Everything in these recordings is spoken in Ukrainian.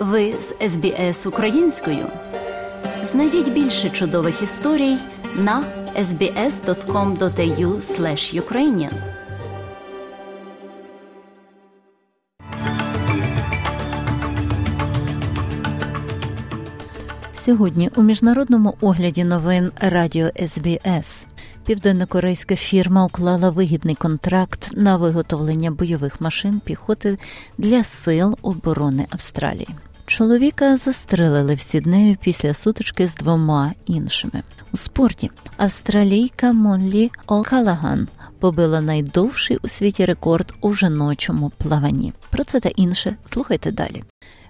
Ви з СБС українською. Знайдіть більше чудових історій на sbs.com.au ukrainian Сьогодні у міжнародному огляді новин Радіо СБС Південнокорейська фірма уклала вигідний контракт на виготовлення бойових машин піхоти для сил оборони Австралії. Чоловіка застрелили в Сіднею після сутички з двома іншими. У спорті австралійка Монлі Окалаган побила найдовший у світі рекорд у жіночому плаванні. Про це та інше слухайте далі.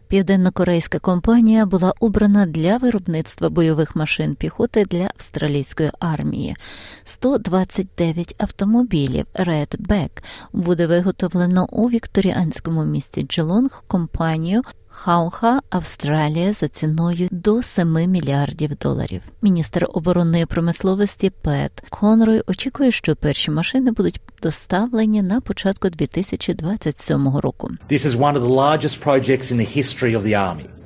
Південнокорейська компанія була обрана для виробництва бойових машин піхоти для австралійської армії. 129 автомобілів Redback буде виготовлено у вікторіанському місті Джелонг компанію Хауха Австралія за ціною до 7 мільярдів доларів. Міністр оборонної промисловості Пет Конрой очікує, що перші машини будуть доставлені на початку 2027 року. This is one of the largest projects in the history of the army.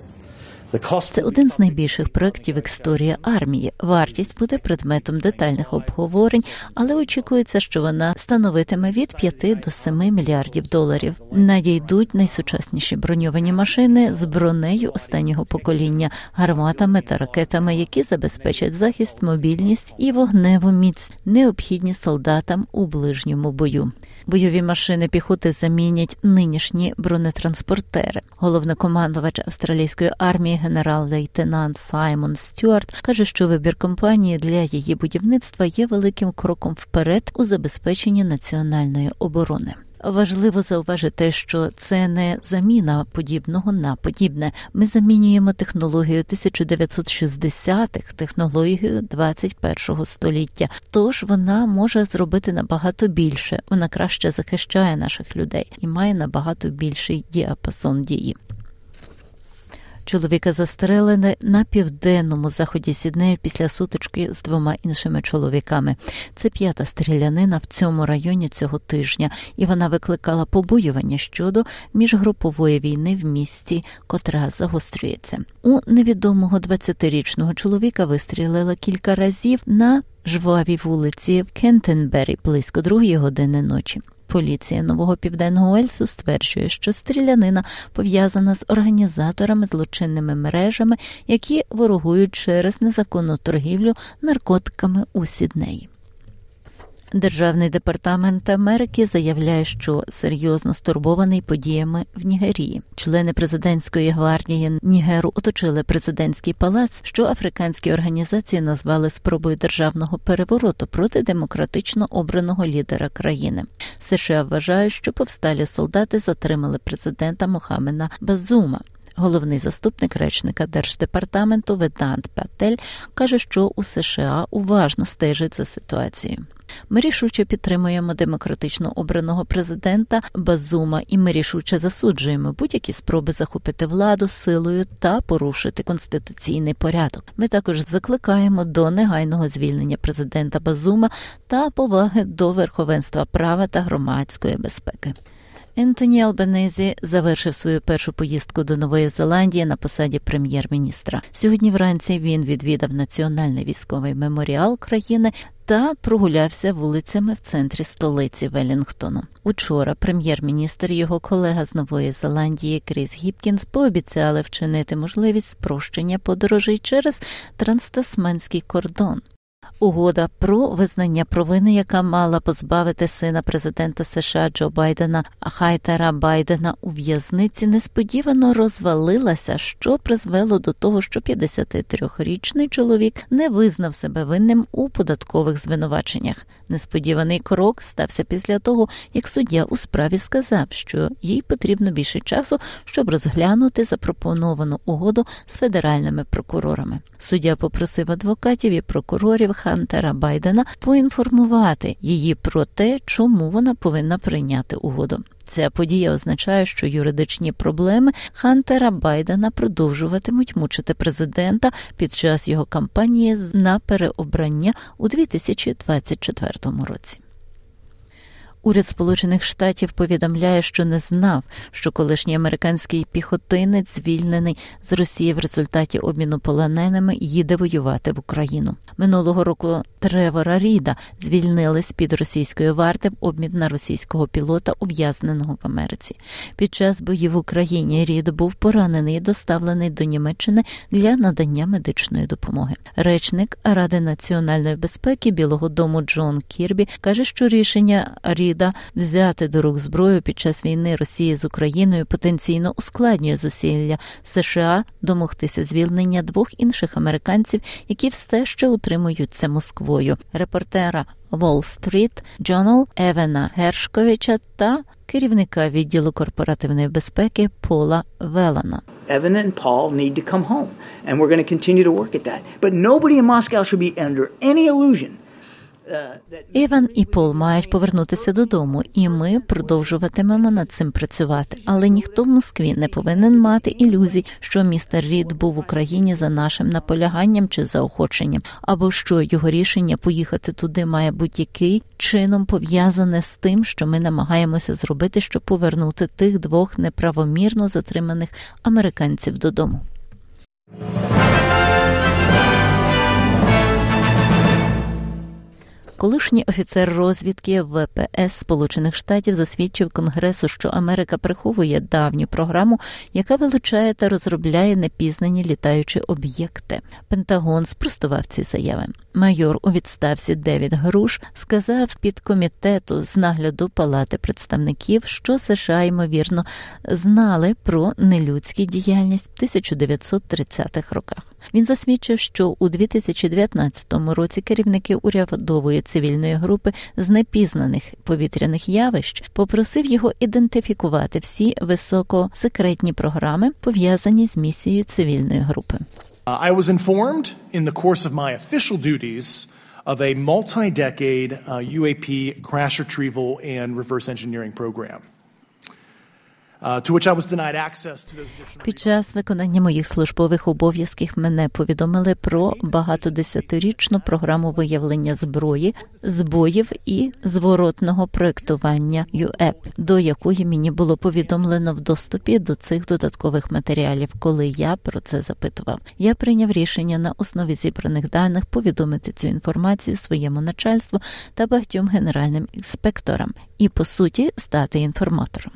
Це один з найбільших проєктів історії армії. Вартість буде предметом детальних обговорень, але очікується, що вона становитиме від 5 до 7 мільярдів доларів. Надійдуть найсучасніші броньовані машини з бронею останнього покоління, гарматами та ракетами, які забезпечать захист, мобільність і вогневу міць, необхідні солдатам у ближньому бою. Бойові машини піхоти замінять нинішні бронетранспортери. Головнокомандувач австралійської армії генерал-лейтенант Саймон Стюарт каже, що вибір компанії для її будівництва є великим кроком вперед у забезпеченні національної оборони. Важливо зауважити, що це не заміна подібного на подібне. Ми замінюємо технологію 1960-х технологію 21-го століття. Тож вона може зробити набагато більше. Вона краще захищає наших людей і має набагато більший діапазон дії. Чоловіка застрелили на південному заході Сіднею після сутички з двома іншими чоловіками. Це п'ята стрілянина в цьому районі цього тижня, і вона викликала побоювання щодо міжгрупової війни в місті, котра загострюється. У невідомого 20-річного чоловіка вистрілила кілька разів на жвавій вулиці в Кентенбері близько другої години ночі. Поліція нового південного Ельсу стверджує, що стрілянина пов'язана з організаторами злочинними мережами, які ворогують через незаконну торгівлю наркотиками у Сіднеї. Державний департамент Америки заявляє, що серйозно стурбований подіями в Нігерії. Члени президентської гвардії Нігеру оточили президентський палац, що африканські організації назвали спробою державного перевороту проти демократично обраного лідера країни. США вважають, що повсталі солдати затримали президента Мохамена Базума. Головний заступник речника держдепартаменту Ведант Патель каже, що у США уважно стежить за ситуацією. Ми рішуче підтримуємо демократично обраного президента Базума, і ми рішуче засуджуємо будь-які спроби захопити владу силою та порушити конституційний порядок. Ми також закликаємо до негайного звільнення президента Базума та поваги до верховенства права та громадської безпеки. Ентоні Албанезі завершив свою першу поїздку до Нової Зеландії на посаді прем'єр-міністра. Сьогодні вранці він відвідав національний військовий меморіал країни та прогулявся вулицями в центрі столиці Велінгтону. Учора прем'єр-міністр і його колега з Нової Зеландії Кріс Гіпкінс пообіцяли вчинити можливість спрощення подорожей через транстасманський кордон. Угода про визнання провини, яка мала позбавити сина президента США Джо Байдена Хайтера Байдена у в'язниці, несподівано розвалилася, що призвело до того, що 53-річний чоловік не визнав себе винним у податкових звинуваченнях. Несподіваний крок стався після того, як суддя у справі сказав, що їй потрібно більше часу, щоб розглянути запропоновану угоду з федеральними прокурорами. Суддя попросив адвокатів і прокурорів Хантера Байдена поінформувати її про те, чому вона повинна прийняти угоду. Ця подія означає, що юридичні проблеми Хантера Байдена продовжуватимуть мучити президента під час його кампанії на переобрання у 2024 році. Уряд Сполучених Штатів повідомляє, що не знав, що колишній американський піхотинець, звільнений з Росії в результаті обміну полоненими, їде воювати в Україну. Минулого року Тревора Ріда звільнили з під російської варти в обмін на російського пілота, ув'язненого в Америці. Під час боїв в Україні Рід був поранений і доставлений до Німеччини для надання медичної допомоги. Речник Ради національної безпеки Білого Дому Джон Кірбі каже, що рішення Ріда взяти до рук зброю під час війни Росії з Україною потенційно ускладнює зусилля США домогтися звільнення двох інших американців, які все ще утримуються Москвою. Репортера Wall Street Journal Евена Гершковича та керівника відділу корпоративної безпеки Пола Велана. Evan and Paul need to come home, and we're going to continue to work at that. But nobody in Moscow should be under any illusion Іван і Пол мають повернутися додому, і ми продовжуватимемо над цим працювати. Але ніхто в Москві не повинен мати ілюзій, що містер Рід був в Україні за нашим наполяганням чи заохоченням, або що його рішення поїхати туди має будь-який чином пов'язане з тим, що ми намагаємося зробити, щоб повернути тих двох неправомірно затриманих американців додому. Колишній офіцер розвідки ВПС Сполучених Штатів засвідчив Конгресу, що Америка приховує давню програму, яка вилучає та розробляє непізнані літаючі об'єкти. Пентагон спростував ці заяви. Майор у відставці Девід Груш сказав під комітету з нагляду Палати представників, що США ймовірно знали про нелюдську діяльність в 1930-х роках. Він засвідчив, що у 2019 році керівники урядової цивільної групи з непізнаних повітряних явищ попросив його ідентифікувати всі високосекретні програми, пов'язані з місією цивільної групи. Uh, I was informed in the course of my official duties of a multi-decade uh, UAP crash retrieval and reverse engineering program. Під час виконання моїх службових обов'язків мене повідомили про багатодесятирічну програму виявлення зброї, збоїв і зворотного проектування ЮЕП, до якої мені було повідомлено в доступі до цих додаткових матеріалів, коли я про це запитував. Я прийняв рішення на основі зібраних даних повідомити цю інформацію своєму начальству та багатьом генеральним інспекторам і по суті стати інформатором.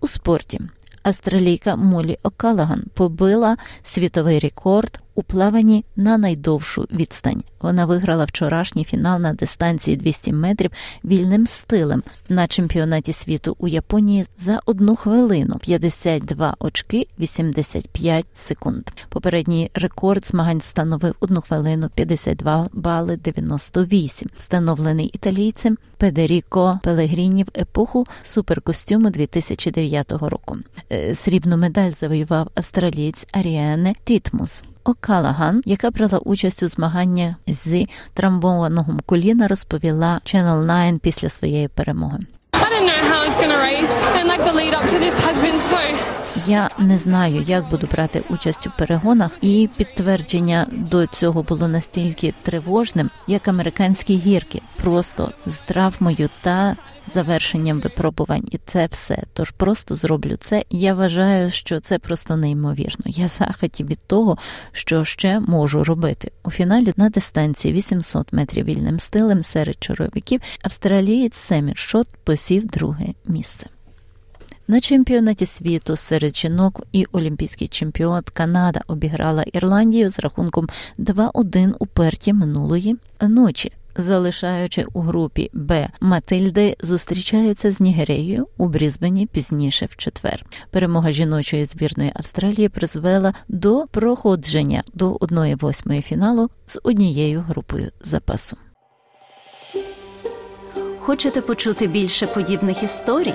У спорті. Австралійка Молі Окалаган побила світовий рекорд у плаванні на найдовшу відстань. Вона виграла вчорашній фінал на дистанції 200 метрів вільним стилем на чемпіонаті світу у Японії за одну хвилину 52 очки 85 секунд. Попередній рекорд змагань становив одну хвилину 52 бали 98, встановлений італійцем Педеріко Пелегріні в епоху суперкостюму 2009 року. Е, срібну медаль завоював австралієць Аріане Тітмус. Окалаган, яка брала участь у змаганні з трамбованого коліна, розповіла Channel 9 після своєї перемоги. Я не знаю, як буду брати участь у перегонах, і підтвердження до цього було настільки тривожним, як американські гірки, просто з травмою та завершенням випробувань, і це все. Тож просто зроблю це. Я вважаю, що це просто неймовірно. Я захаті від того, що ще можу робити. У фіналі на дистанції 800 метрів вільним стилем серед чоловіків австралієць Семір Шот посів друге місце. На чемпіонаті світу серед жінок і олімпійський чемпіон Канада обіграла Ірландію з рахунком 2-1 у перті минулої ночі залишаючи у групі Б Матильди, зустрічаються з Нігереєю у Брізбені пізніше в четвер. Перемога жіночої збірної Австралії призвела до проходження до 1-8 фіналу з однією групою запасу. Хочете почути більше подібних історій?